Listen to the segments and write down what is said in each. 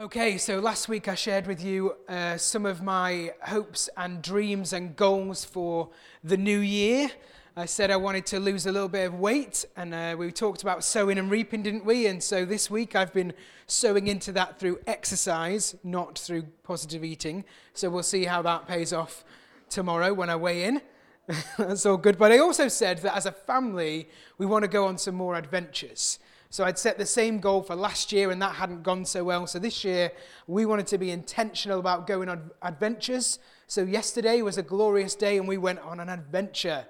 Okay, so last week I shared with you uh, some of my hopes and dreams and goals for the new year. I said I wanted to lose a little bit of weight, and uh, we talked about sowing and reaping, didn't we? And so this week I've been sowing into that through exercise, not through positive eating. So we'll see how that pays off tomorrow when I weigh in. That's all good. But I also said that as a family, we want to go on some more adventures. So I'd set the same goal for last year, and that hadn't gone so well. So this year, we wanted to be intentional about going on adventures. So yesterday was a glorious day, and we went on an adventure.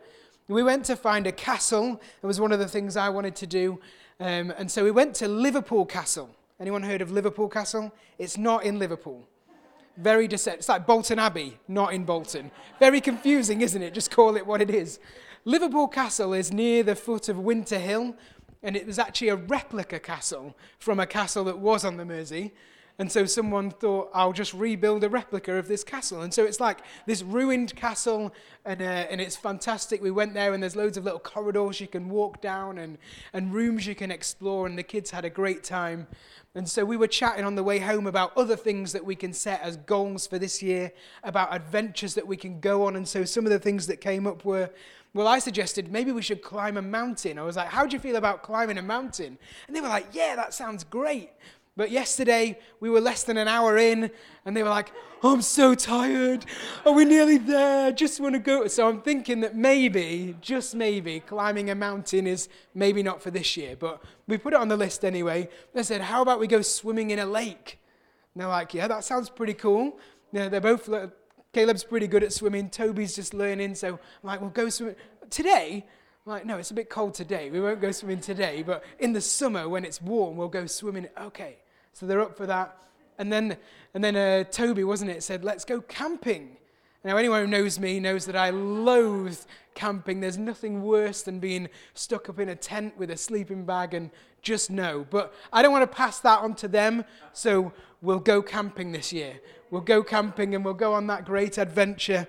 We went to find a castle. It was one of the things I wanted to do. Um, and so we went to Liverpool Castle. Anyone heard of Liverpool Castle? It's not in Liverpool. Very deceptive. It's like Bolton Abbey, not in Bolton. Very confusing, isn't it? Just call it what it is. Liverpool Castle is near the foot of Winter Hill, and it was actually a replica castle from a castle that was on the Mersey. And so someone thought, I'll just rebuild a replica of this castle. And so it's like this ruined castle, and, uh, and it's fantastic. We went there, and there's loads of little corridors you can walk down and, and rooms you can explore, and the kids had a great time. And so we were chatting on the way home about other things that we can set as goals for this year, about adventures that we can go on. And so some of the things that came up were well, I suggested maybe we should climb a mountain. I was like, how do you feel about climbing a mountain? And they were like, yeah, that sounds great. But yesterday, we were less than an hour in, and they were like, oh, I'm so tired. Are we nearly there? Just want to go. So I'm thinking that maybe, just maybe, climbing a mountain is maybe not for this year. But we put it on the list anyway. They said, how about we go swimming in a lake? And they're like, yeah, that sounds pretty cool. They're both Caleb's pretty good at swimming. Toby's just learning. So I'm like, we'll go swimming. Today, I'm like, no, it's a bit cold today. We won't go swimming today. But in the summer, when it's warm, we'll go swimming. Okay. So they're up for that. And then, and then uh, Toby, wasn't it, said, let's go camping. Now, anyone who knows me knows that I loathe camping. There's nothing worse than being stuck up in a tent with a sleeping bag and just no. But I don't want to pass that on to them, so we'll go camping this year. We'll go camping and we'll go on that great adventure.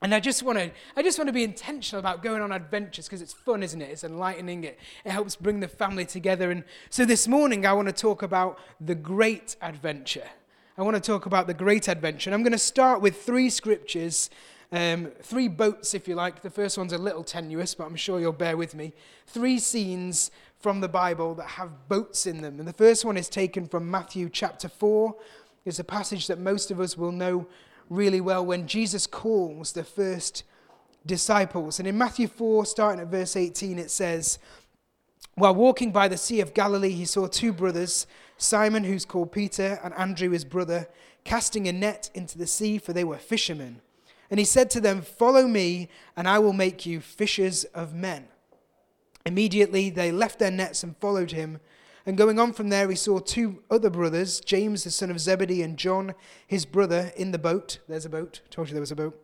And I just want to, I just want to be intentional about going on adventures because it's fun, isn't it? It's enlightening. It, it helps bring the family together. And so this morning, I want to talk about the great adventure. I want to talk about the great adventure. And I'm going to start with three scriptures, um, three boats, if you like. The first one's a little tenuous, but I'm sure you'll bear with me. Three scenes from the Bible that have boats in them. And the first one is taken from Matthew chapter 4. It's a passage that most of us will know really well when Jesus calls the first disciples. And in Matthew 4, starting at verse 18, it says, While walking by the Sea of Galilee, he saw two brothers, Simon, who's called Peter, and Andrew, his brother, casting a net into the sea, for they were fishermen. And he said to them, Follow me, and I will make you fishers of men. Immediately they left their nets and followed him. And going on from there, he saw two other brothers, James the son of Zebedee and John his brother, in the boat. There's a boat. Told you there was a boat.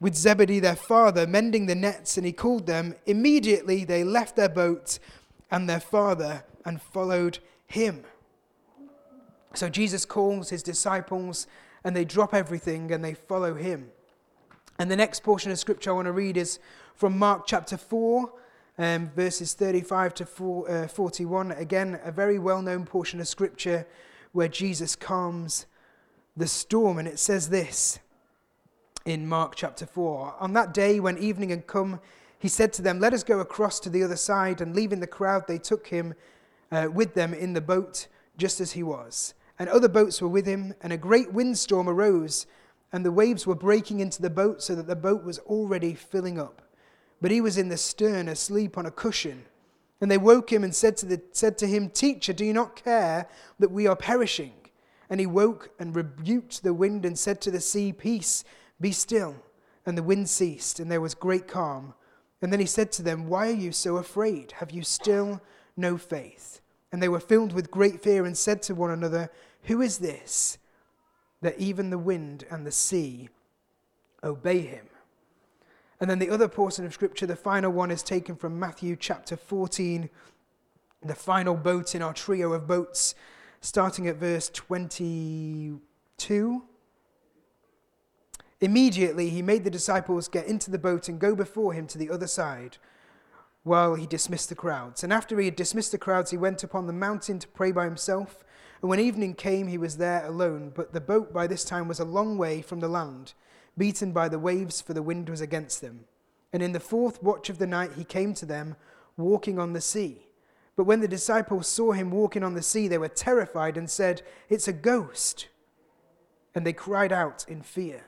With Zebedee their father, mending the nets, and he called them. Immediately they left their boat and their father and followed him. So Jesus calls his disciples, and they drop everything and they follow him. And the next portion of scripture I want to read is from Mark chapter 4 um, verses 35 to 4, uh, 41. Again, a very well known portion of scripture where Jesus calms the storm. And it says this in Mark chapter 4 On that day, when evening had come, he said to them, Let us go across to the other side. And leaving the crowd, they took him uh, with them in the boat, just as he was. And other boats were with him, and a great windstorm arose, and the waves were breaking into the boat, so that the boat was already filling up but he was in the stern asleep on a cushion. And they woke him and said to, the, said to him, Teacher, do you not care that we are perishing? And he woke and rebuked the wind and said to the sea, Peace, be still. And the wind ceased, and there was great calm. And then he said to them, Why are you so afraid? Have you still no faith? And they were filled with great fear and said to one another, Who is this that even the wind and the sea obey him? And then the other portion of scripture, the final one, is taken from Matthew chapter 14, the final boat in our trio of boats, starting at verse 22. Immediately he made the disciples get into the boat and go before him to the other side while he dismissed the crowds. And after he had dismissed the crowds, he went upon the mountain to pray by himself. And when evening came, he was there alone, but the boat by this time was a long way from the land, beaten by the waves, for the wind was against them. And in the fourth watch of the night, he came to them, walking on the sea. But when the disciples saw him walking on the sea, they were terrified and said, It's a ghost. And they cried out in fear.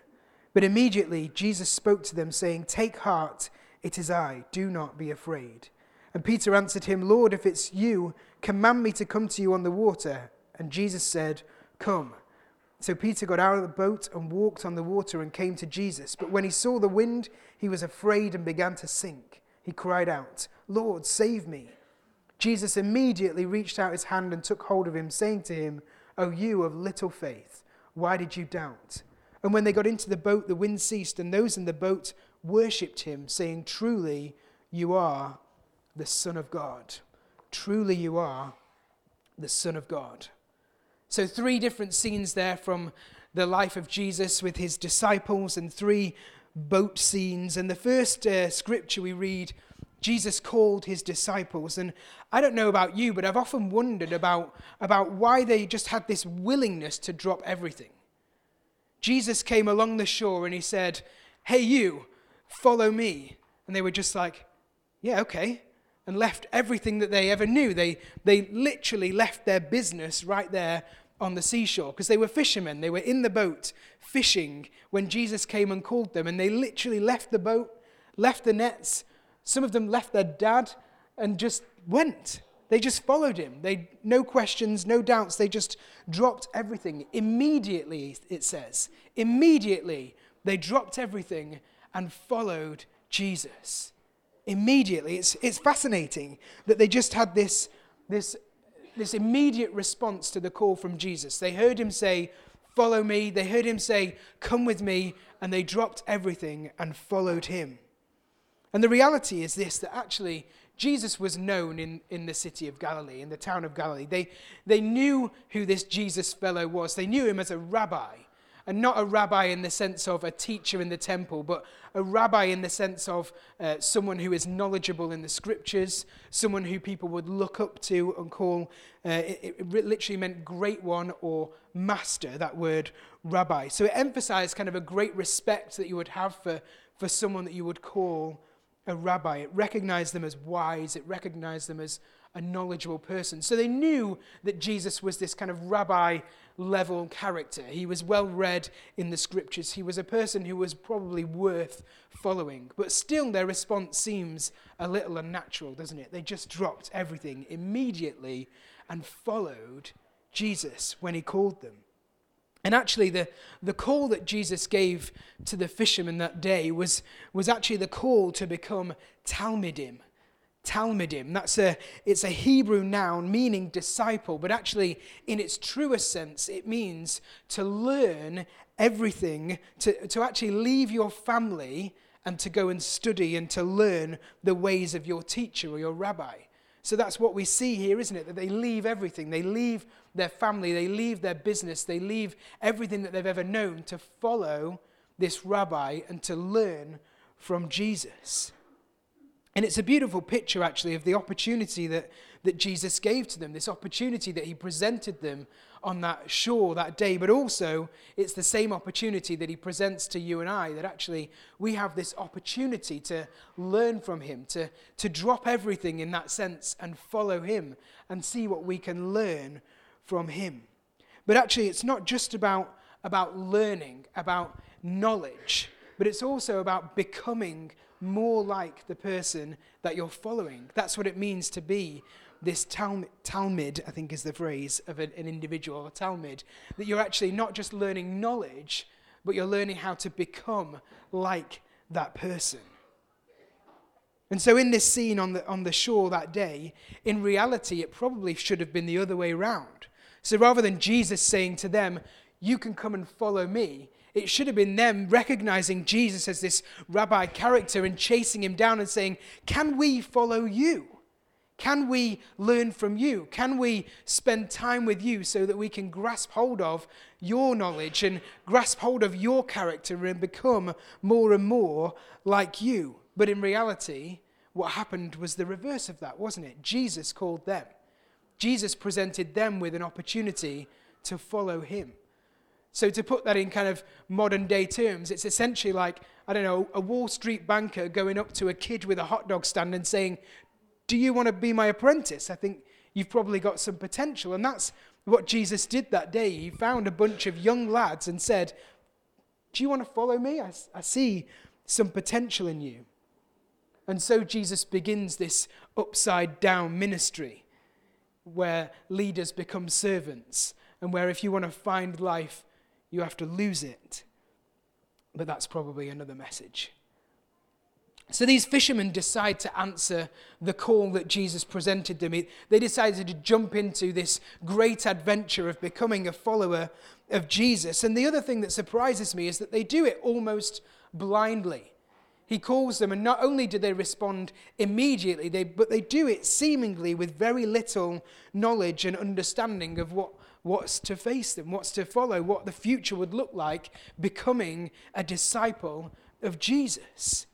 But immediately Jesus spoke to them, saying, Take heart, it is I, do not be afraid. And Peter answered him, Lord, if it's you, command me to come to you on the water. And Jesus said, Come. So Peter got out of the boat and walked on the water and came to Jesus. But when he saw the wind, he was afraid and began to sink. He cried out, Lord, save me. Jesus immediately reached out his hand and took hold of him, saying to him, O you of little faith, why did you doubt? And when they got into the boat, the wind ceased, and those in the boat worshipped him, saying, Truly, you are the Son of God. Truly, you are the Son of God. So, three different scenes there from the life of Jesus with his disciples, and three boat scenes. And the first uh, scripture we read, Jesus called his disciples. And I don't know about you, but I've often wondered about, about why they just had this willingness to drop everything. Jesus came along the shore and he said, Hey, you, follow me. And they were just like, Yeah, okay and left everything that they ever knew. They, they literally left their business right there on the seashore because they were fishermen. They were in the boat fishing when Jesus came and called them, and they literally left the boat, left the nets. Some of them left their dad and just went. They just followed him. They no questions, no doubts. They just dropped everything immediately. It says immediately they dropped everything and followed Jesus immediately. It's, it's fascinating that they just had this, this, this immediate response to the call from Jesus. They heard him say, Follow me. They heard him say, Come with me. And they dropped everything and followed him. And the reality is this that actually Jesus was known in, in the city of Galilee, in the town of Galilee. They, they knew who this Jesus fellow was, they knew him as a rabbi and not a rabbi in the sense of a teacher in the temple, but a rabbi in the sense of uh, someone who is knowledgeable in the scriptures, someone who people would look up to and call, uh, it, it literally meant great one or master, that word rabbi. So it emphasized kind of a great respect that you would have for, for someone that you would call a rabbi. It recognized them as wise, it recognized them as a knowledgeable person. So they knew that Jesus was this kind of rabbi level character. He was well read in the scriptures. He was a person who was probably worth following. But still, their response seems a little unnatural, doesn't it? They just dropped everything immediately and followed Jesus when he called them. And actually, the, the call that Jesus gave to the fishermen that day was, was actually the call to become Talmidim, Talmidim. That's a, it's a Hebrew noun meaning disciple, but actually, in its truest sense, it means to learn everything, to, to actually leave your family and to go and study and to learn the ways of your teacher or your rabbi. So that's what we see here, isn't it? That they leave everything. They leave their family, they leave their business, they leave everything that they've ever known to follow this rabbi and to learn from Jesus. And it's a beautiful picture, actually, of the opportunity that, that Jesus gave to them, this opportunity that he presented them on that shore that day. But also, it's the same opportunity that he presents to you and I, that actually we have this opportunity to learn from him, to, to drop everything in that sense and follow him and see what we can learn from him. But actually, it's not just about, about learning, about knowledge, but it's also about becoming more like the person that you're following. That's what it means to be this Talmid, I think is the phrase of an, an individual, a Talmid, that you're actually not just learning knowledge, but you're learning how to become like that person. And so, in this scene on the, on the shore that day, in reality, it probably should have been the other way around. So, rather than Jesus saying to them, You can come and follow me, it should have been them recognizing Jesus as this rabbi character and chasing him down and saying, Can we follow you? Can we learn from you? Can we spend time with you so that we can grasp hold of your knowledge and grasp hold of your character and become more and more like you? But in reality, what happened was the reverse of that, wasn't it? Jesus called them. Jesus presented them with an opportunity to follow him. So, to put that in kind of modern day terms, it's essentially like, I don't know, a Wall Street banker going up to a kid with a hot dog stand and saying, Do you want to be my apprentice? I think you've probably got some potential. And that's what Jesus did that day. He found a bunch of young lads and said, Do you want to follow me? I, I see some potential in you. And so Jesus begins this upside down ministry where leaders become servants and where if you want to find life, you have to lose it. But that's probably another message. So these fishermen decide to answer the call that Jesus presented them. They decided to jump into this great adventure of becoming a follower of Jesus. And the other thing that surprises me is that they do it almost blindly. He calls them, and not only do they respond immediately, they, but they do it seemingly with very little knowledge and understanding of what, what's to face them, what's to follow, what the future would look like becoming a disciple of Jesus.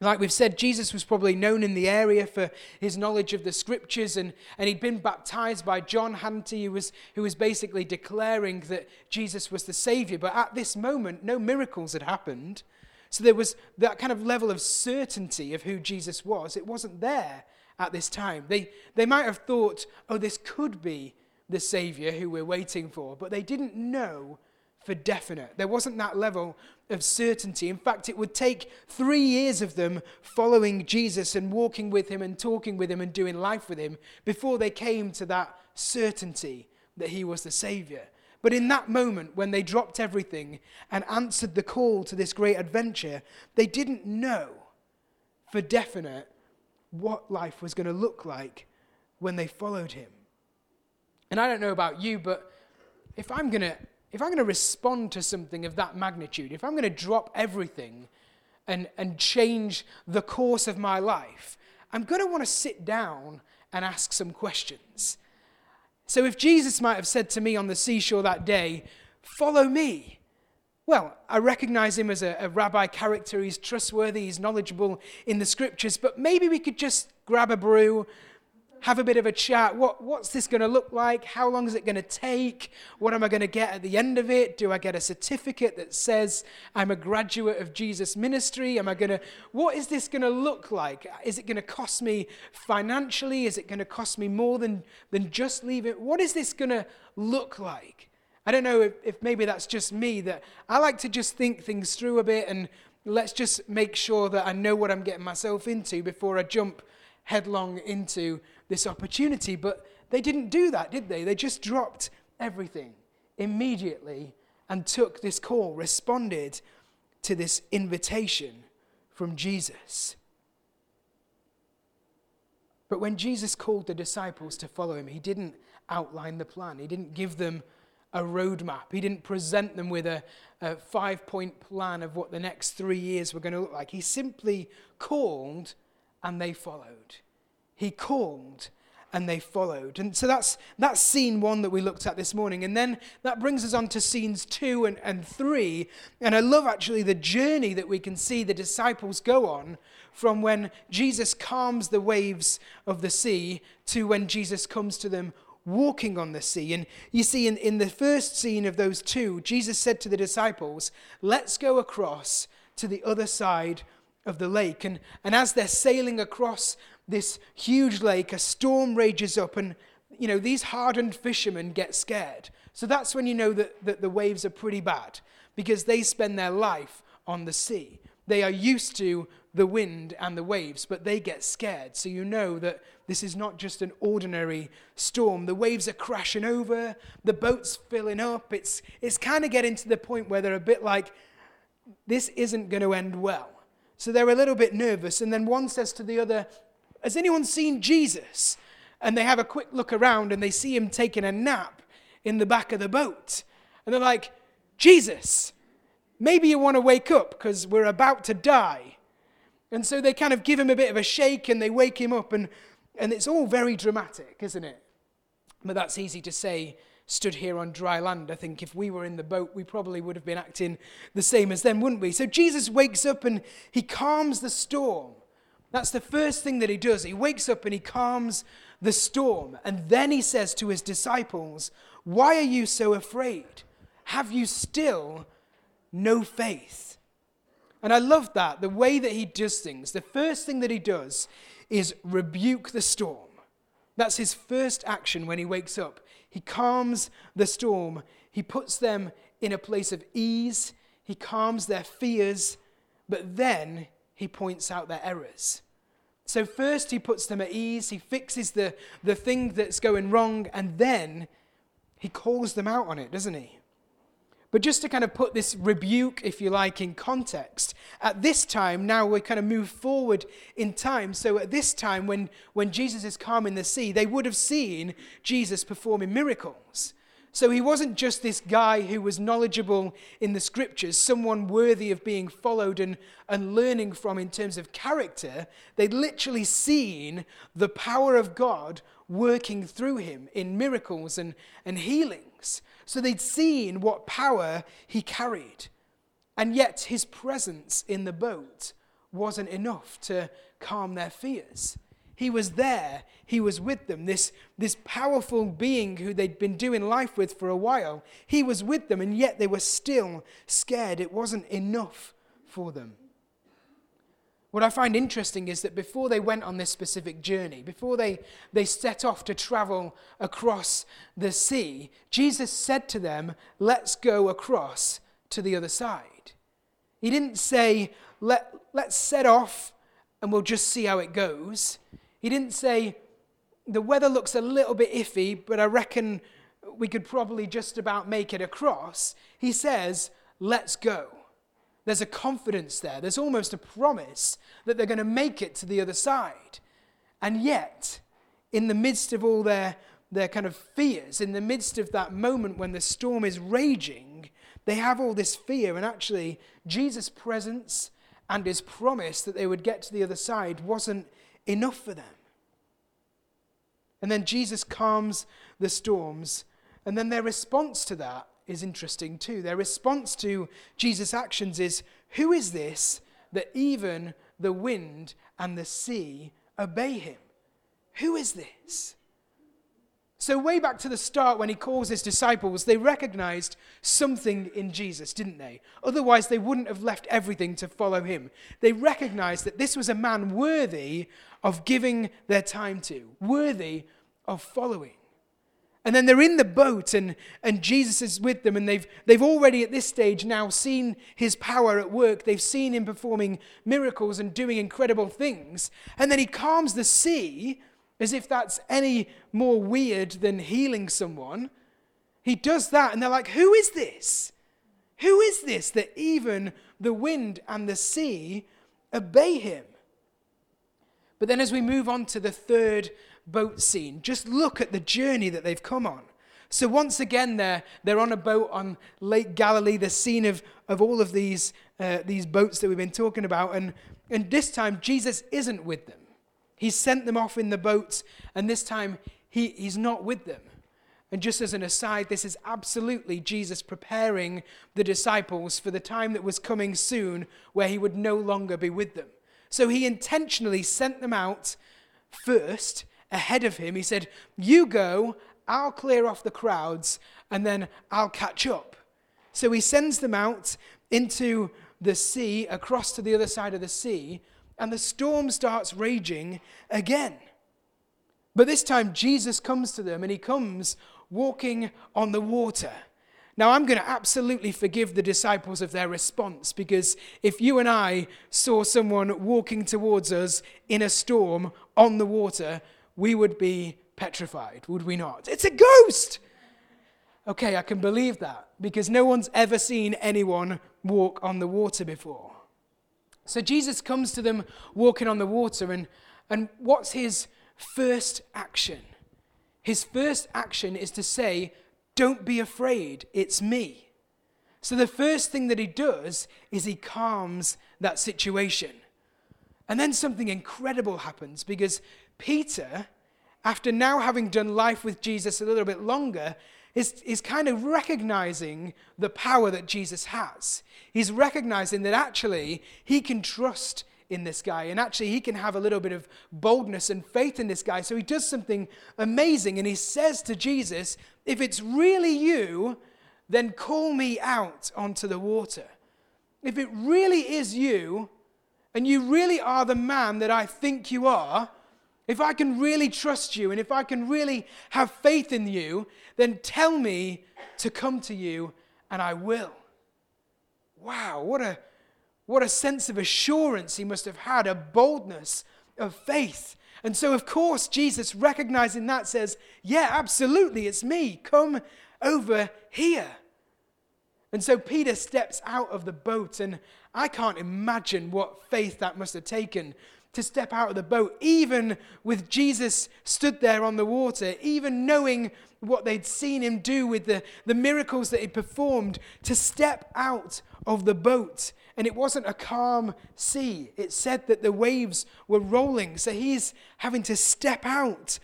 Like we've said, Jesus was probably known in the area for his knowledge of the scriptures, and, and he'd been baptized by John Hanty, who was, who was basically declaring that Jesus was the Savior. But at this moment, no miracles had happened. So there was that kind of level of certainty of who Jesus was. It wasn't there at this time. They, they might have thought, oh, this could be the Savior who we're waiting for, but they didn't know for definite. There wasn't that level of certainty. In fact, it would take three years of them following Jesus and walking with him and talking with him and doing life with him before they came to that certainty that he was the Savior. But in that moment, when they dropped everything and answered the call to this great adventure, they didn't know for definite what life was going to look like when they followed him. And I don't know about you, but if I'm going to if I'm going to respond to something of that magnitude, if I'm going to drop everything and, and change the course of my life, I'm going to want to sit down and ask some questions. So if Jesus might have said to me on the seashore that day, Follow me, well, I recognize him as a, a, rabbi character. He's trustworthy, he's knowledgeable in the scriptures, but maybe we could just grab a brew, have a bit of a chat. What, what's this going to look like? How long is it going to take? What am I going to get at the end of it? Do I get a certificate that says I'm a graduate of Jesus ministry? Am I going to, what is this going to look like? Is it going to cost me financially? Is it going to cost me more than, than just leave it? What is this going to look like? I don't know if, if maybe that's just me, that I like to just think things through a bit and let's just make sure that I know what I'm getting myself into before I jump headlong into this opportunity. But they didn't do that, did they? They just dropped everything immediately and took this call, responded to this invitation from Jesus. But when Jesus called the disciples to follow him, he didn't outline the plan, he didn't give them a roadmap. He didn't present them with a, a five point plan of what the next three years were going to look like. He simply called and they followed. He called and they followed. And so that's, that's scene one that we looked at this morning. And then that brings us on to scenes two and, and three. And I love actually the journey that we can see the disciples go on from when Jesus calms the waves of the sea to when Jesus comes to them walking on the sea. And you see, in, in the first scene of those two, Jesus said to the disciples, Let's go across to the other side of the lake. And, and as they're sailing across this huge lake, a storm rages up, and you know, these hardened fishermen get scared. So that's when you know that, that the waves are pretty bad because they spend their life on the sea. They are used to the wind and the waves, but they get scared. So you know that this is not just an ordinary storm. The waves are crashing over, the boat's filling up. It's, it's kind of getting to the point where they're a bit like, this isn't going to end well. So they're a little bit nervous. And then one says to the other, Has anyone seen Jesus? And they have a quick look around and they see him taking a nap in the back of the boat. And they're like, Jesus, maybe you want to wake up because we're about to die. And so they kind of give him a bit of a shake and they wake him up, and, and it's all very dramatic, isn't it? But that's easy to say stood here on dry land. I think if we were in the boat, we probably would have been acting the same as them, wouldn't we? So Jesus wakes up and he calms the storm. That's the first thing that he does. He wakes up and he calms the storm. And then he says to his disciples, Why are you so afraid? Have you still no faith? And I love that, the way that he does things. The first thing that he does is rebuke the storm. That's his first action when he wakes up. He calms the storm, he puts them in a place of ease, he calms their fears, but then he points out their errors. So, first, he puts them at ease, he fixes the, the thing that's going wrong, and then he calls them out on it, doesn't he? But just to kind of put this rebuke, if you like, in context, at this time, now we kind of move forward in time. So at this time, when, when Jesus is calming the sea, they would have seen Jesus performing miracles. So he wasn't just this guy who was knowledgeable in the scriptures, someone worthy of being followed and, and learning from in terms of character. They'd literally seen the power of God working through him in miracles and, and healings. So they'd seen what power he carried. And yet his presence in the boat wasn't enough to calm their fears. He was there, he was with them. This, this powerful being who they'd been doing life with for a while, he was with them, and yet they were still scared. It wasn't enough for them. What I find interesting is that before they went on this specific journey, before they, they set off to travel across the sea, Jesus said to them, Let's go across to the other side. He didn't say, Let, Let's set off and we'll just see how it goes. He didn't say, the weather looks a little bit iffy, but I reckon we could probably just about make it across. He says, let's go. There's a confidence there. There's almost a promise that they're going to make it to the other side. And yet, in the midst of all their, their kind of fears, in the midst of that moment when the storm is raging, they have all this fear. And actually, Jesus' presence and his promise that they would get to the other side wasn't enough for them. And then Jesus calms the storms, and then their response to that is interesting too. Their response to Jesus' actions is Who is this that even the wind and the sea obey him? Who is this? So, way back to the start, when he calls his disciples, they recognized something in Jesus, didn't they? Otherwise, they wouldn't have left everything to follow him. They recognized that this was a man worthy of giving their time to, worthy of following. And then they're in the boat, and, and Jesus is with them, and they've, they've already at this stage now seen his power at work. They've seen him performing miracles and doing incredible things. And then he calms the sea as if that's any more weird than healing someone. He does that, and they're like, Who is this? Who is this that even the wind and the sea obey him? But then, as we move on to the third boat scene, just look at the journey that they've come on. So, once again, they're, they're on a boat on Lake Galilee, the scene of, of all of these, uh, these boats that we've been talking about. And, and this time, Jesus isn't with them. He sent them off in the boats, and this time he, he's not with them. And just as an aside, this is absolutely Jesus preparing the disciples for the time that was coming soon where he would no longer be with them. So he intentionally sent them out first ahead of him. He said, You go, I'll clear off the crowds, and then I'll catch up. So he sends them out into the sea, across to the other side of the sea, and the storm starts raging again. But this time, Jesus comes to them and he comes walking on the water. Now, I'm going to absolutely forgive the disciples of their response because if you and I saw someone walking towards us in a storm on the water, we would be petrified, would we not? It's a ghost! Okay, I can believe that because no one's ever seen anyone walk on the water before. So Jesus comes to them walking on the water, and, and what's his first action? His first action is to say, Don't be afraid, it's me. So the first thing that he does is he calms that situation. And then something incredible happens because Peter, after now having done life with Jesus a little bit longer, is, is kind of recognizing the power that Jesus has. He's recognizing that actually he can trust in this guy. And actually, he can have a little bit of boldness and faith in this guy. So he does something amazing. And he says to Jesus, If it's really you, then call me out onto the water. If it really is you, and you really are the man that I think you are, if I can really trust you and if I can really have faith in you, then tell me to come to you and I will. Wow, what a, what a sense of assurance he must have had, a boldness of faith. And so, of course, Jesus, recognizing that, says, Yeah, absolutely, it's me. Come over here. And so Peter steps out of the boat, and I can't imagine what faith that must have taken to step out of the boat, even with Jesus stood there on the water, even knowing what they'd seen him do with the, the miracles that he performed, to step out of the boat. And it wasn't a calm sea. It said that the waves were rolling. So he's having to step out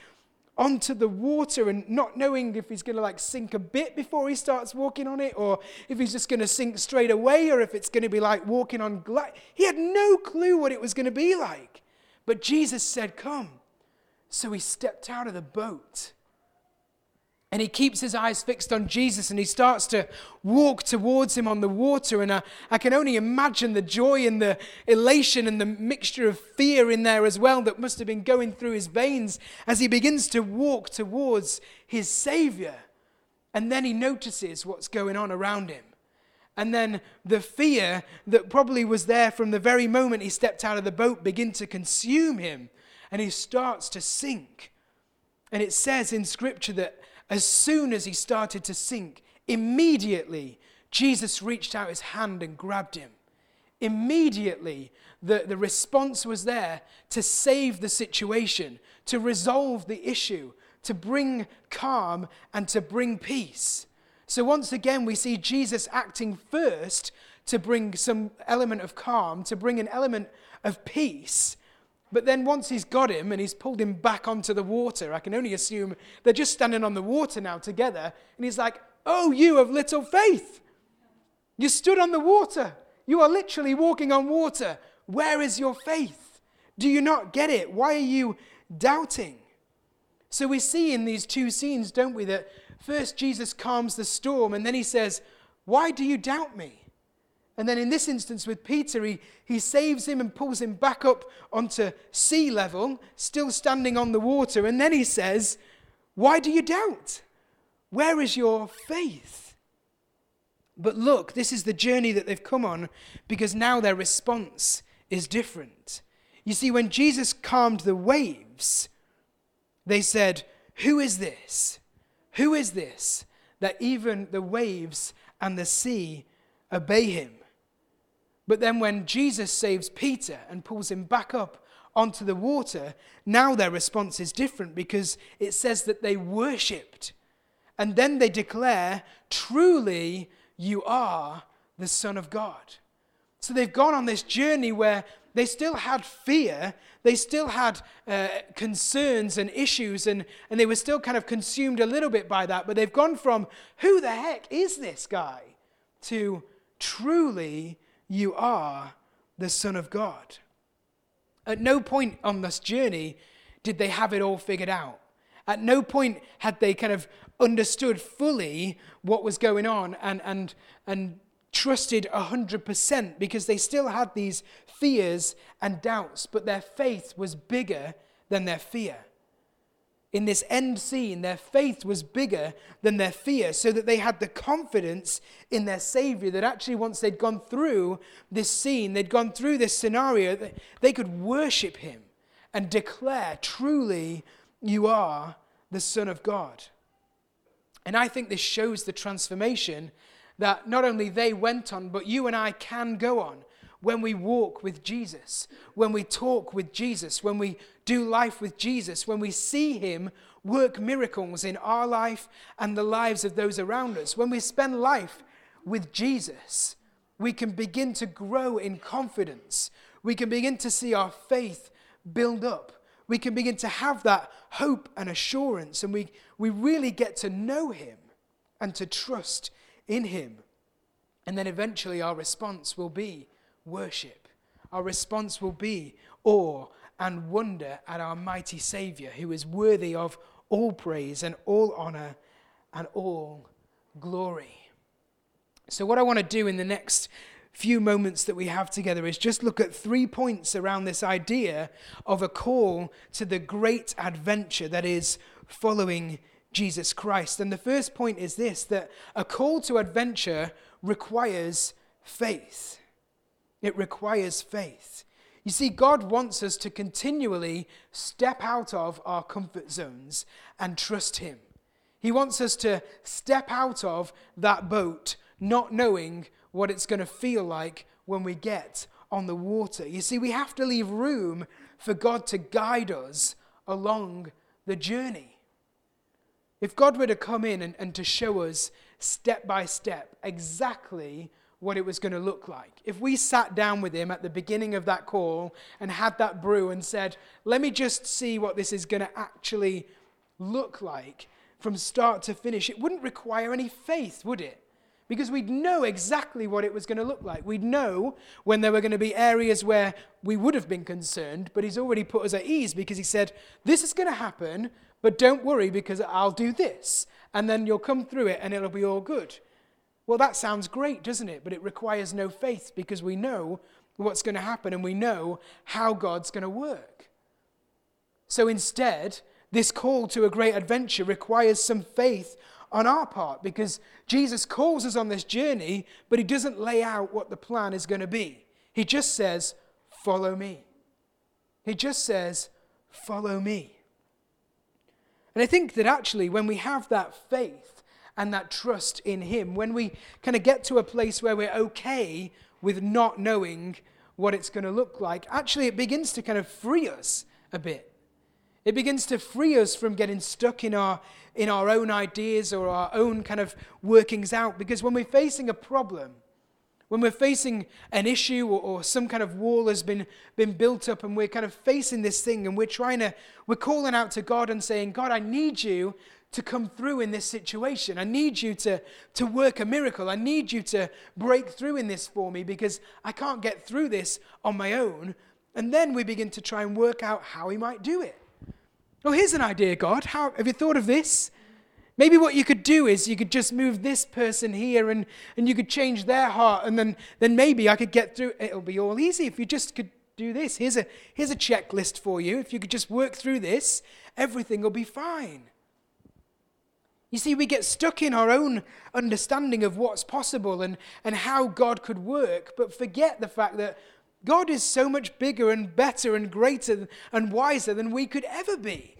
onto the water and not knowing if he's going to like sink a bit before he starts walking on it or if he's just going to sink straight away or if it's going to be like walking on glass. He had no clue what it was going to be like. But Jesus said, Come. So he stepped out of the boat and he keeps his eyes fixed on Jesus and he starts to walk towards him on the water. And I, I, can only imagine the joy and the elation and the mixture of fear in there as well that must have been going through his veins as he begins to walk towards his Savior. And then he notices what's going on around him. And then the fear that probably was there from the very moment he stepped out of the boat begin to consume him. And he starts to sink. And it says in Scripture that as soon as he started to sink, immediately Jesus reached out his hand and grabbed him. Immediately, the, the response was there to save the situation, to resolve the issue, to bring calm and to bring peace. So, once again, we see Jesus acting first to bring some element of calm, to bring an element of peace. But then once he's got him and he's pulled him back onto the water, I can only assume they're just standing on the water now together. And he's like, Oh, you of little faith. You stood on the water. You are literally walking on water. Where is your faith? Do you not get it? Why are you doubting? So we see in these two scenes, don't we, that first Jesus calms the storm and then he says, Why do you doubt me? And then in this instance with Peter, he, he saves him and pulls him back up onto sea level, still standing on the water. And then he says, Why do you doubt? Where is your faith? But look, this is the journey that they've come on because now their response is different. You see, when Jesus calmed the waves, they said, Who is this? Who is this that even the waves and the sea obey him? But then when Jesus saves Peter and pulls him back up onto the water, now their response is different because it says that they worshipped. And then they declare, Truly, you are the Son of God. So they've gone on this journey where they still had fear, they still had uh, concerns and issues, and, and they were still kind of consumed a little bit by that. But they've gone from, Who the heck is this guy? to truly you are the Son of God. At no point on this journey did they have it all figured out. At no point had they kind of understood fully what was going on and, and, and trusted 100% because they still had these fears and doubts, but their faith was bigger than their fear in this end scene, their faith was bigger than their fear, so that they had the confidence in their Savior that actually, once they'd gone through this scene, they'd gone through this scenario, they could worship Him and declare, Truly, you are the Son of God. And I think this shows the transformation that not only they went on, but you and I can go on when we walk with Jesus, when we talk with Jesus, when we do life with Jesus, when we see Him work miracles in our life and the lives of those around us, when we spend life with Jesus, we can begin to grow in confidence. We can begin to see our faith build up. We can begin to have that hope and assurance, and we, we really get to know Him and to trust in Him. And then eventually our response will be worship. our response will be awe and wonder at our mighty Savior, who is worthy of all praise and all honor and all glory. So, what I want to do in the next few moments that we have together is just look at three points around this idea of a call to the great adventure that is following Jesus Christ. And the first point is this that a call to adventure requires faith. It requires faith. You see, God wants us to continually step out of our comfort zones and trust Him. He wants us to step out of that boat not knowing what it's going to feel like when we get on the water. You see, we have to leave room for God to guide us along the journey. If God were to come in and, and to show us step by step exactly what it was going to look like, if we sat down with Him at the beginning of that call and had that brew and said, Let me just see what this is going to actually look like from start to finish, it wouldn't require any faith, would it? because we'd know exactly what it was going to look like. We'd know when there were going to be areas where we would have been concerned, but he's already put us at ease because he said, This is going to happen, but don't worry because I'll do this. And then you'll come through it and it'll be all good. Well, that sounds great, doesn't it? But it requires no faith because we know what's going to happen and we know how God's going to work. So instead, this call to a great adventure requires some faith on our part because Jesus calls us on this journey, but he doesn't lay out what the plan is going to be. He just says, Follow me. He just says, Follow me. And I think that actually, when we have that faith and that trust in Him, when we kind of get to a place where we're okay with not knowing what it's going to look like, actually, it begins to kind of free us a bit. It begins to free us from getting stuck in our, in our own ideas or our own kind of workings out. Because when we're facing a problem, when we're facing an issue or, or, some kind of wall has been, been built up and we're kind of facing this thing and we're trying to, we're calling out to God and saying, God, I need you to come through in this situation. I need you to, to work a miracle. I need you to break through in this for me because I can't get through this on my own. And then we begin to try and work out how we might do it. Oh, here's an idea, God. How, have you thought of this? Maybe what you could do is you could just move this person here and, and you could change their heart, and then, then maybe I could get through. It'll be all easy if you just could do this. Here's a, here's a checklist for you. If you could just work through this, everything will be fine. You see, we get stuck in our own understanding of what's possible and, and how God could work, but forget the fact that God is so much bigger and better and greater and wiser than we could ever be.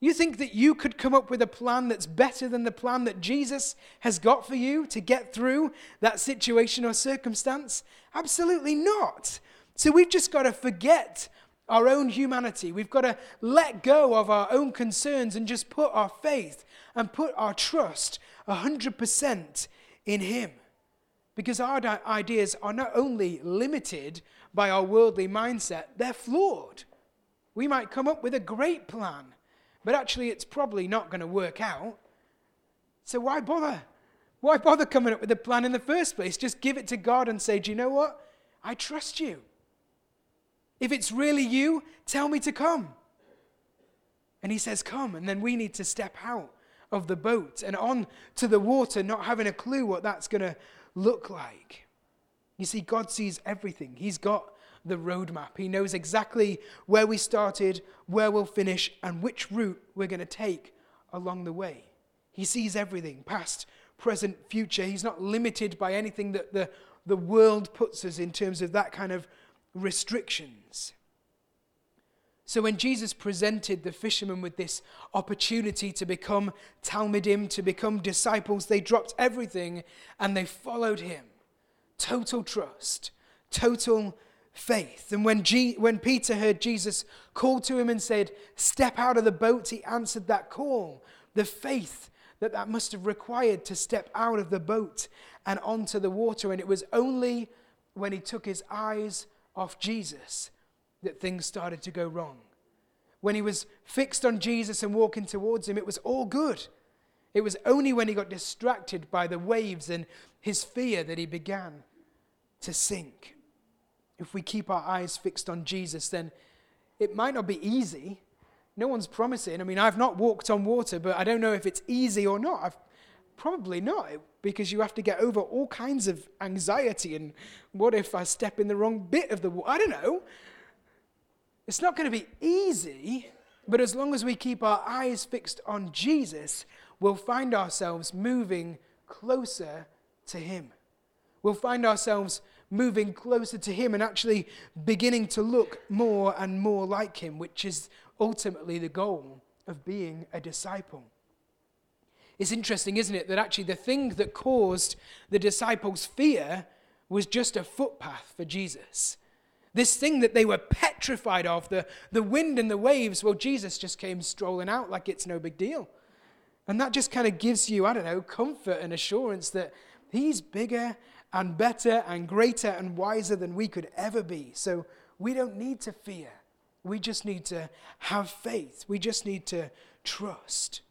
You think that you could come up with a plan that's better than the plan that Jesus has got for you to get through that situation or circumstance? Absolutely not. So we've just got to forget our own humanity. We've got to let go of our own concerns and just put our faith and put our trust 100% in Him. Because our ideas are not only limited by our worldly mindset, they're flawed. We might come up with a great plan, but actually it's probably not going to work out. So why bother? Why bother coming up with a plan in the first place? Just give it to God and say, Do you know what? I trust you. If it's really you, tell me to come. And he says, Come. And then we need to step out of the boat and on to the water, not having a clue what that's going to look like. You see, God sees everything. He's got the roadmap. He knows exactly where we started, where we'll finish, and which route we're going to take along the way. He sees everything past, present, future. He's not limited by anything that the, the world puts us in terms of that kind of restrictions. So when Jesus presented the fishermen with this opportunity to become Talmidim, to become disciples, they dropped everything and they followed him. Total trust, total faith. And when, G- when Peter heard Jesus call to him and said, Step out of the boat, he answered that call. The faith that that must have required to step out of the boat and onto the water. And it was only when he took his eyes off Jesus that things started to go wrong. When he was fixed on Jesus and walking towards him, it was all good. It was only when he got distracted by the waves and his fear that he began to sink. if we keep our eyes fixed on Jesus, then it might not be easy. No one's promising. I mean, I've not walked on water, but I don't know if it's easy or not. I've, probably not, because you have to get over all kinds of anxiety and what if I step in the wrong bit of the water? I don't know. It's not going to be easy, but as long as we keep our eyes fixed on Jesus, we'll find ourselves moving closer to Him. We'll find ourselves moving closer to Him and actually beginning to look more and more like Him, which is ultimately the goal of being a disciple. It's interesting, isn't it, that actually the thing that caused the disciples' fear was just a footpath for Jesus. This thing that they were petrified of, the, the wind and the waves, well, Jesus just came strolling out like it's no big deal. And that just kind of gives you, I don't know, comfort and assurance that He's bigger and better and greater and wiser than we could ever be. So we don't need to fear. We just need to have faith. We just need to trust.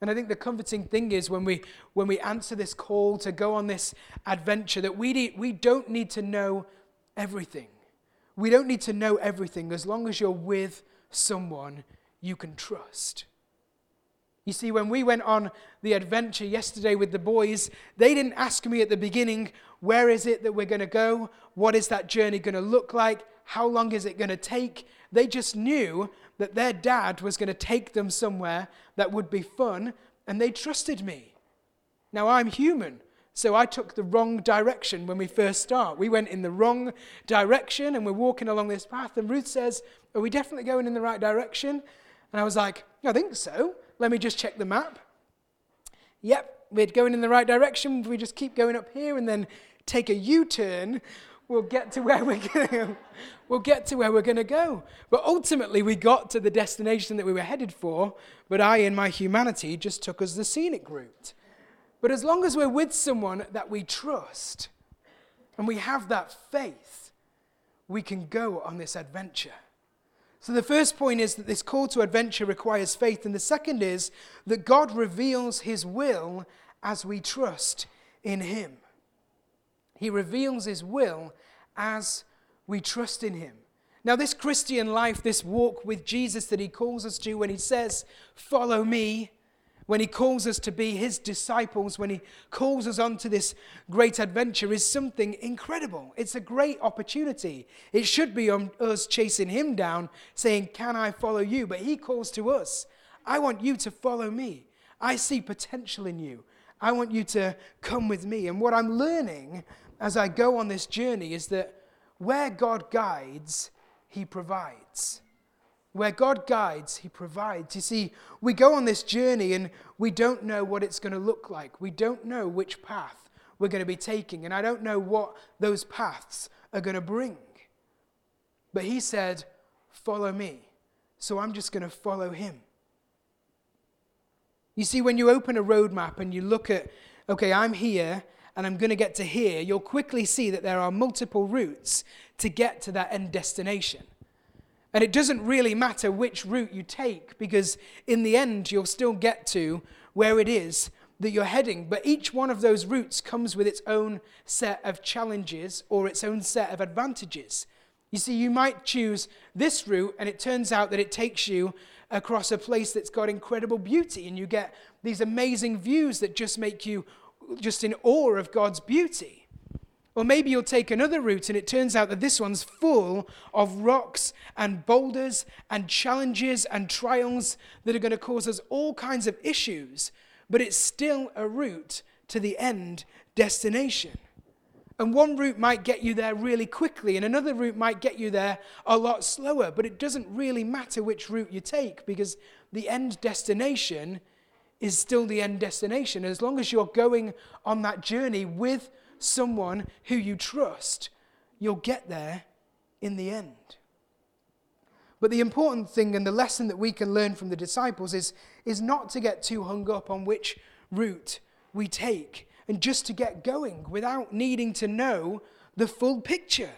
And I think the comforting thing is when we, when we answer this call to go on this adventure that we, we don't need to know everything. We don't need to know everything as long as you're with someone you can trust. You see, when we went on the adventure yesterday with the boys, they didn't ask me at the beginning, where is it that we're going to go? What is that journey going to look like? How long is it going to take? They just knew that their dad was going to take them somewhere that would be fun, and they trusted me. Now, I'm human, so I took the wrong direction when we first start. We went in the wrong direction, and we're walking along this path, and Ruth says, Are we definitely going in the right direction? And I was like, I think so. Let me just check the map. Yep, we're going in the right direction. We just keep going up here and then take a U turn. We'll get to where we're going We'll get to where we're going to go. But ultimately, we got to the destination that we were headed for, but I, in my humanity, just took us the scenic route. But as long as we're with someone that we trust and we have that faith, we can go on this adventure. So the first point is that this call to adventure requires faith, and the second is that God reveals his will as we trust in him. He reveals his will as we trust in him. Now, this Christian life, this walk with Jesus that he calls us to when he says, Follow me, when he calls us to be his disciples, when he calls us onto this great adventure, is something incredible. It's a great opportunity. It should be on us chasing him down, saying, Can I follow you? But he calls to us, I want you to follow me. I see potential in you. I want you to come with me. And what I'm learning as I go on this journey is that where God guides, he provides. Where God guides, He provides. You see, we go on this journey and we don't know what it's going to look like. We don't know which path we're going to be taking, and I don't know what those paths are going to bring. But He said, Follow me. So I'm just going to follow Him. You see, when you open a roadmap and you look at, okay, I'm here and I'm going to get to here, you'll quickly see that there are multiple routes to get to that end destination. And it doesn't really matter which route you take because in the end, you'll still get to where it is that you're heading. But each one of those routes comes with its own set of challenges or its own set of advantages. You see, you might choose this route, and it turns out that it takes you across a place that's got incredible beauty, and you get these amazing views that just make you just in awe of God's beauty. Or maybe you'll take another route and it turns out that this one's full of rocks and boulders and challenges and trials that are going to cause us all kinds of issues, but it's still a route to the end destination. And one route might get you there really quickly, and another route might get you there a lot slower, but it doesn't really matter which route you take because the end destination is still the end destination. As long as you're going on that journey with someone who you trust, you'll get there in the end. But the important thing and the lesson that we can learn from the disciples is, is not to get too hung up on which route we take and just to get going without needing to know the full picture.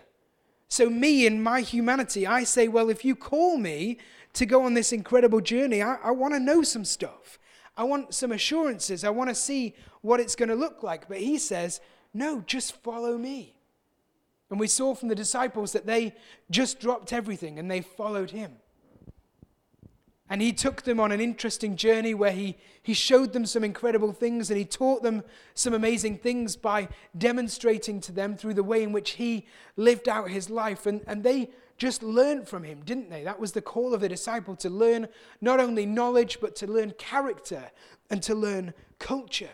So, me in my humanity, I say, well, if you call me to go on this incredible journey, I, I want to know some stuff. I want some assurances. I want to see what it's going to look like. But he says, no, just follow me. And we saw from the disciples that they just dropped everything and they followed him. And he took them on an interesting journey where he, he showed them some incredible things and he taught them some amazing things by demonstrating to them through the way in which he lived out his life. And, and they just learned from him, didn't they? That was the call of the disciple to learn not only knowledge, but to learn character and to learn culture.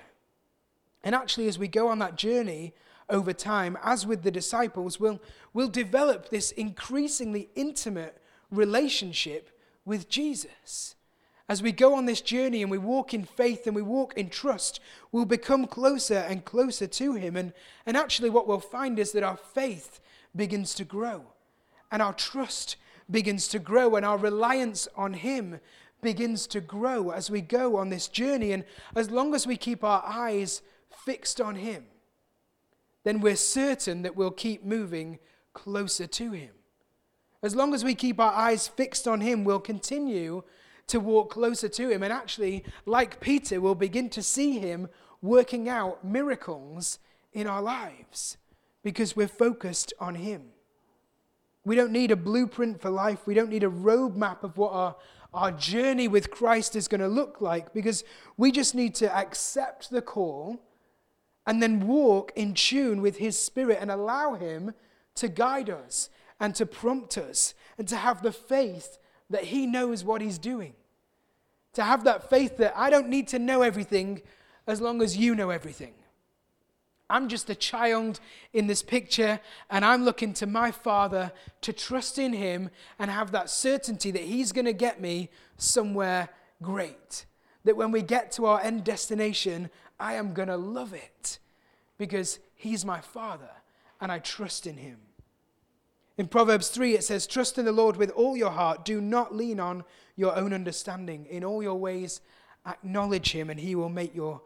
And actually, as we go on that journey over time, as with the disciples, we'll, we'll develop this increasingly intimate relationship with Jesus. As we go on this journey and we walk in faith and we walk in trust, we'll become closer and closer to Him. And, and actually, what we'll find is that our faith begins to grow, and our trust begins to grow, and our reliance on Him begins to grow as we go on this journey. And as long as we keep our eyes fixed on Him, then we're certain that we'll keep moving closer to Him. As long as we keep our eyes fixed on Him, we'll continue to walk closer to Him. And actually, like Peter, we'll begin to see Him working out miracles in our lives because we're focused on Him. We don't need a blueprint for life. We don't need a roadmap of what our, our journey with Christ is going to look like because we just need to accept the call and then walk in tune with His Spirit and allow Him to guide us and to prompt us and to have the faith that He knows what He's doing. To have that faith that I don't need to know everything as long as you know everything. I'm just a child in this picture, and I'm looking to my Father to trust in Him and have that certainty that He's going to get me somewhere great. That when we get to our end destination, I am going to love it because He's my Father and I trust in Him. In Proverbs 3, it says, Trust in the Lord with all your heart. Do not lean on your own understanding. In all your ways, acknowledge him, and he will make your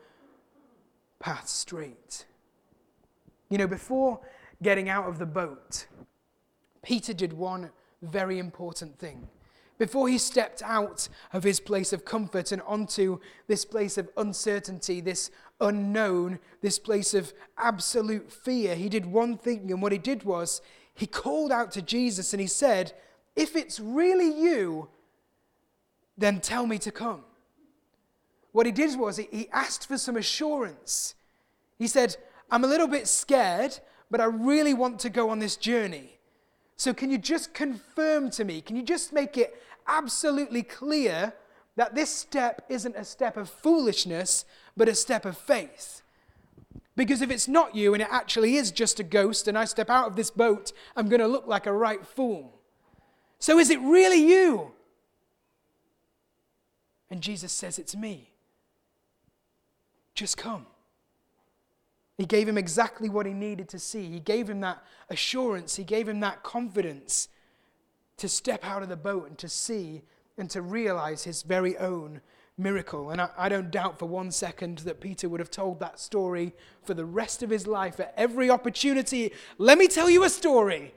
path straight. You know, before getting out of the boat, Peter did one very important thing. Before he stepped out of his place of comfort and onto this place of uncertainty, this unknown, this place of absolute fear, he did one thing. And what he did was he called out to Jesus and he said, If it's really you, then tell me to come. What he did was he asked for some assurance. He said, I'm a little bit scared, but I really want to go on this journey. So, can you just confirm to me? Can you just make it absolutely clear that this step isn't a step of foolishness, but a step of faith? Because if it's not you and it actually is just a ghost and I step out of this boat, I'm going to look like a right fool. So is it really you? And Jesus says, It's me. Just come. He gave him exactly what he needed to see. He gave him that assurance. He gave him that confidence to step out of the boat and to see and to realize his very own miracle. And I, I, don't doubt for one second that Peter would have told that story for the rest of his life at every opportunity. Let me tell you a story.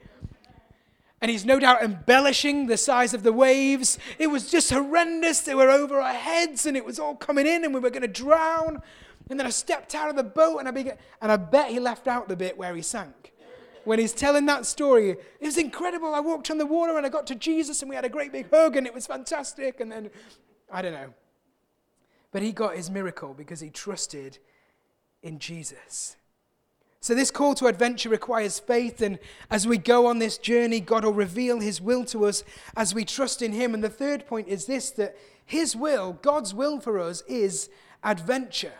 And he's no doubt embellishing the size of the waves. It was just horrendous. They were over our heads and it was all coming in and we were going to drown. And then I stepped out of the boat and I began, and I bet he left out the bit where he sank. When he's telling that story, it was incredible. I walked on the water and I got to Jesus and we had a great big hug and it was fantastic. And then, I don't know. But he got his miracle because he trusted in Jesus. So, this call to adventure requires faith, and as we go on this journey, God will reveal His will to us as we trust in Him. And the third point is this that His will, God's will for us, is adventure.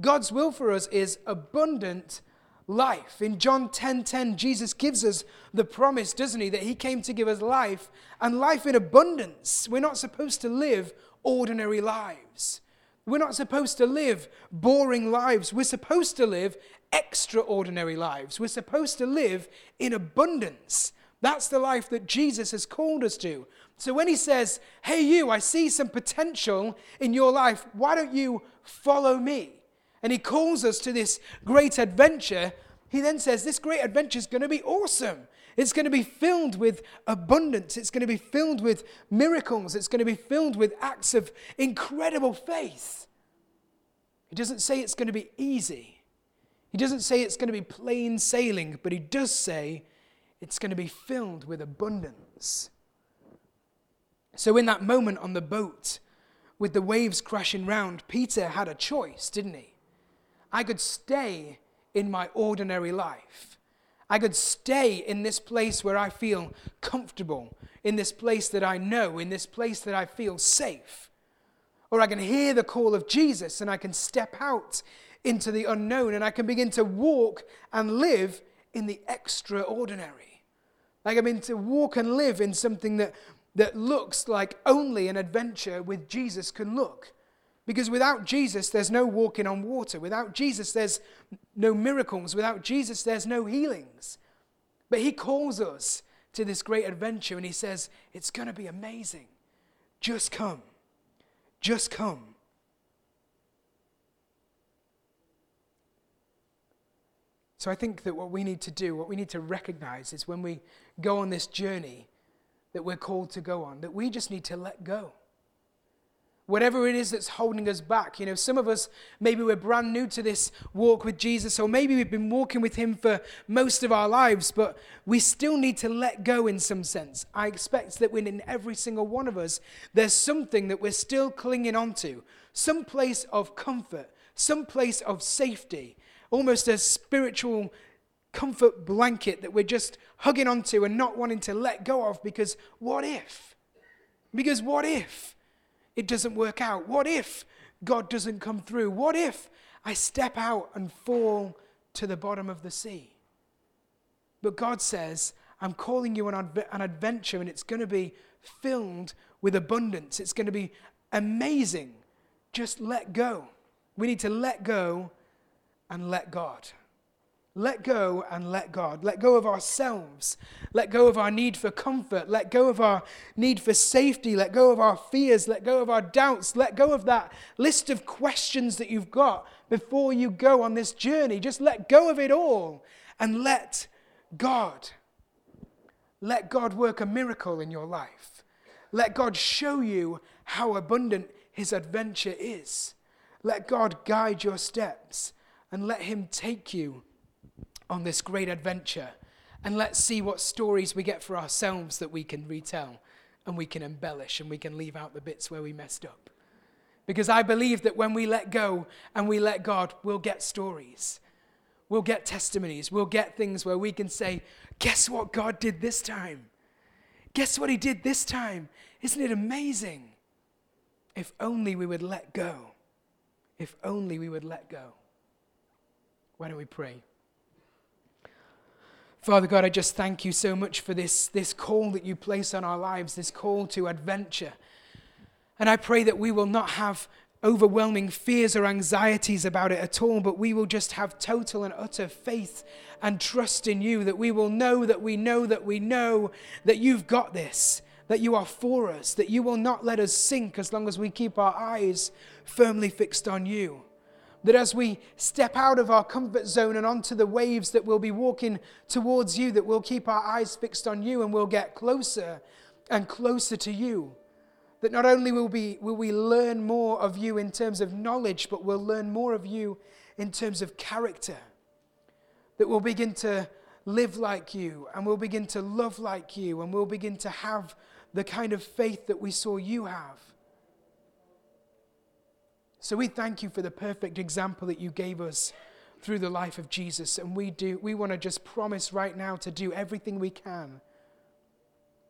God's will for us is abundant life. In John 10:10, 10, 10, Jesus gives us the promise, doesn't he, that he came to give us life and life in abundance. We're not supposed to live ordinary lives. We're not supposed to live boring lives. We're supposed to live extraordinary lives. We're supposed to live in abundance. That's the life that Jesus has called us to. So when he says, Hey, you, I see some potential in your life, why don't you follow me? And he calls us to this great adventure. He then says, This great adventure is going to be awesome. It's going to be filled with abundance. It's going to be filled with miracles. It's going to be filled with acts of incredible faith. He doesn't say it's going to be easy. He doesn't say it's going to be plain sailing, but he does say it's going to be filled with abundance. So, in that moment on the boat, with the waves crashing round, Peter had a choice, didn't he? I could stay in my ordinary life. I could stay in this place where I feel comfortable, in this place that I know, in this place that I feel safe. Or I can hear the call of Jesus and I can step out into the unknown and I can begin to walk and live in the extraordinary. Like I mean, to walk and live in something that, that looks like only an adventure with Jesus can look. Because without Jesus, there's no walking on water. Without Jesus, there's no miracles. Without Jesus, there's no healings. But He calls us to this great adventure and He says, It's going to be amazing. Just come. Just come. So I think that what we need to do, what we need to recognize is when we go on this journey that we're called to go on, that we just need to let go. Whatever it is that's holding us back. You know, some of us, maybe we're brand new to this walk with Jesus, or maybe we've been walking with Him for most of our lives, but we still need to let go in some sense. I expect that within every single one of us, there's something that we're still clinging onto, some place of comfort, some place of safety, almost a spiritual comfort blanket that we're just hugging onto and not wanting to let go of because what if? Because what if it doesn't work out? What if God doesn't come through? What if I step out and fall to the bottom of the sea? But God says, I'm calling you on an adventure and it's going to be filled with abundance. It's going to be amazing. Just let go. We need to let go and let God. Let go and let God. Let go of ourselves. Let go of our need for comfort. Let go of our need for safety. Let go of our fears. Let go of our doubts. Let go of that list of questions that you've got before you go on this journey. Just let go of it all and let God. Let God work a miracle in your life. Let God show you how abundant his adventure is. Let God guide your steps and let Him take you on this great adventure. And let's see what stories we get for ourselves that we can retell and we can embellish and we can leave out the bits where we messed up. Because I believe that when we let go and we let God, we'll get stories. We'll get testimonies. We'll get things where we can say, Guess what God did this time? Guess what He did this time? Isn't it amazing? If only we would let go. If only we would let go. Why don't we pray? Father God, I just thank you so much for this, this call that you place on our lives, this call to adventure. And I pray that we will not have overwhelming fears or anxieties about it at all, but we will just have total and utter faith and trust in you, that we will know that we know that we know that you've got this, that you are for us, that you will not let us sink as long as we keep our eyes firmly fixed on you. That as we step out of our comfort zone and onto the waves, that we'll be walking towards you, that we'll keep our eyes fixed on you and we'll get closer and closer to you. That not only will we, will we learn more of you in terms of knowledge, but we'll learn more of you in terms of character. That we'll begin to live like you and we'll begin to love like you and we'll begin to have the kind of faith that we saw you have. So we thank you for the perfect example that you gave us through the life of Jesus. And we do we want to just promise right now to do everything we can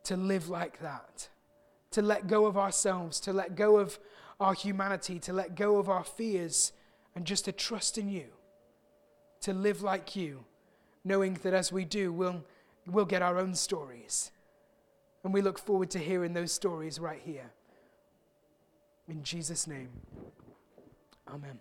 to live like that. To let go of ourselves, to let go of our humanity, to let go of our fears, and just to trust in you. To live like you, knowing that as we do, we'll, we'll get our own stories. And we look forward to hearing those stories right here. In Jesus' name. Amen.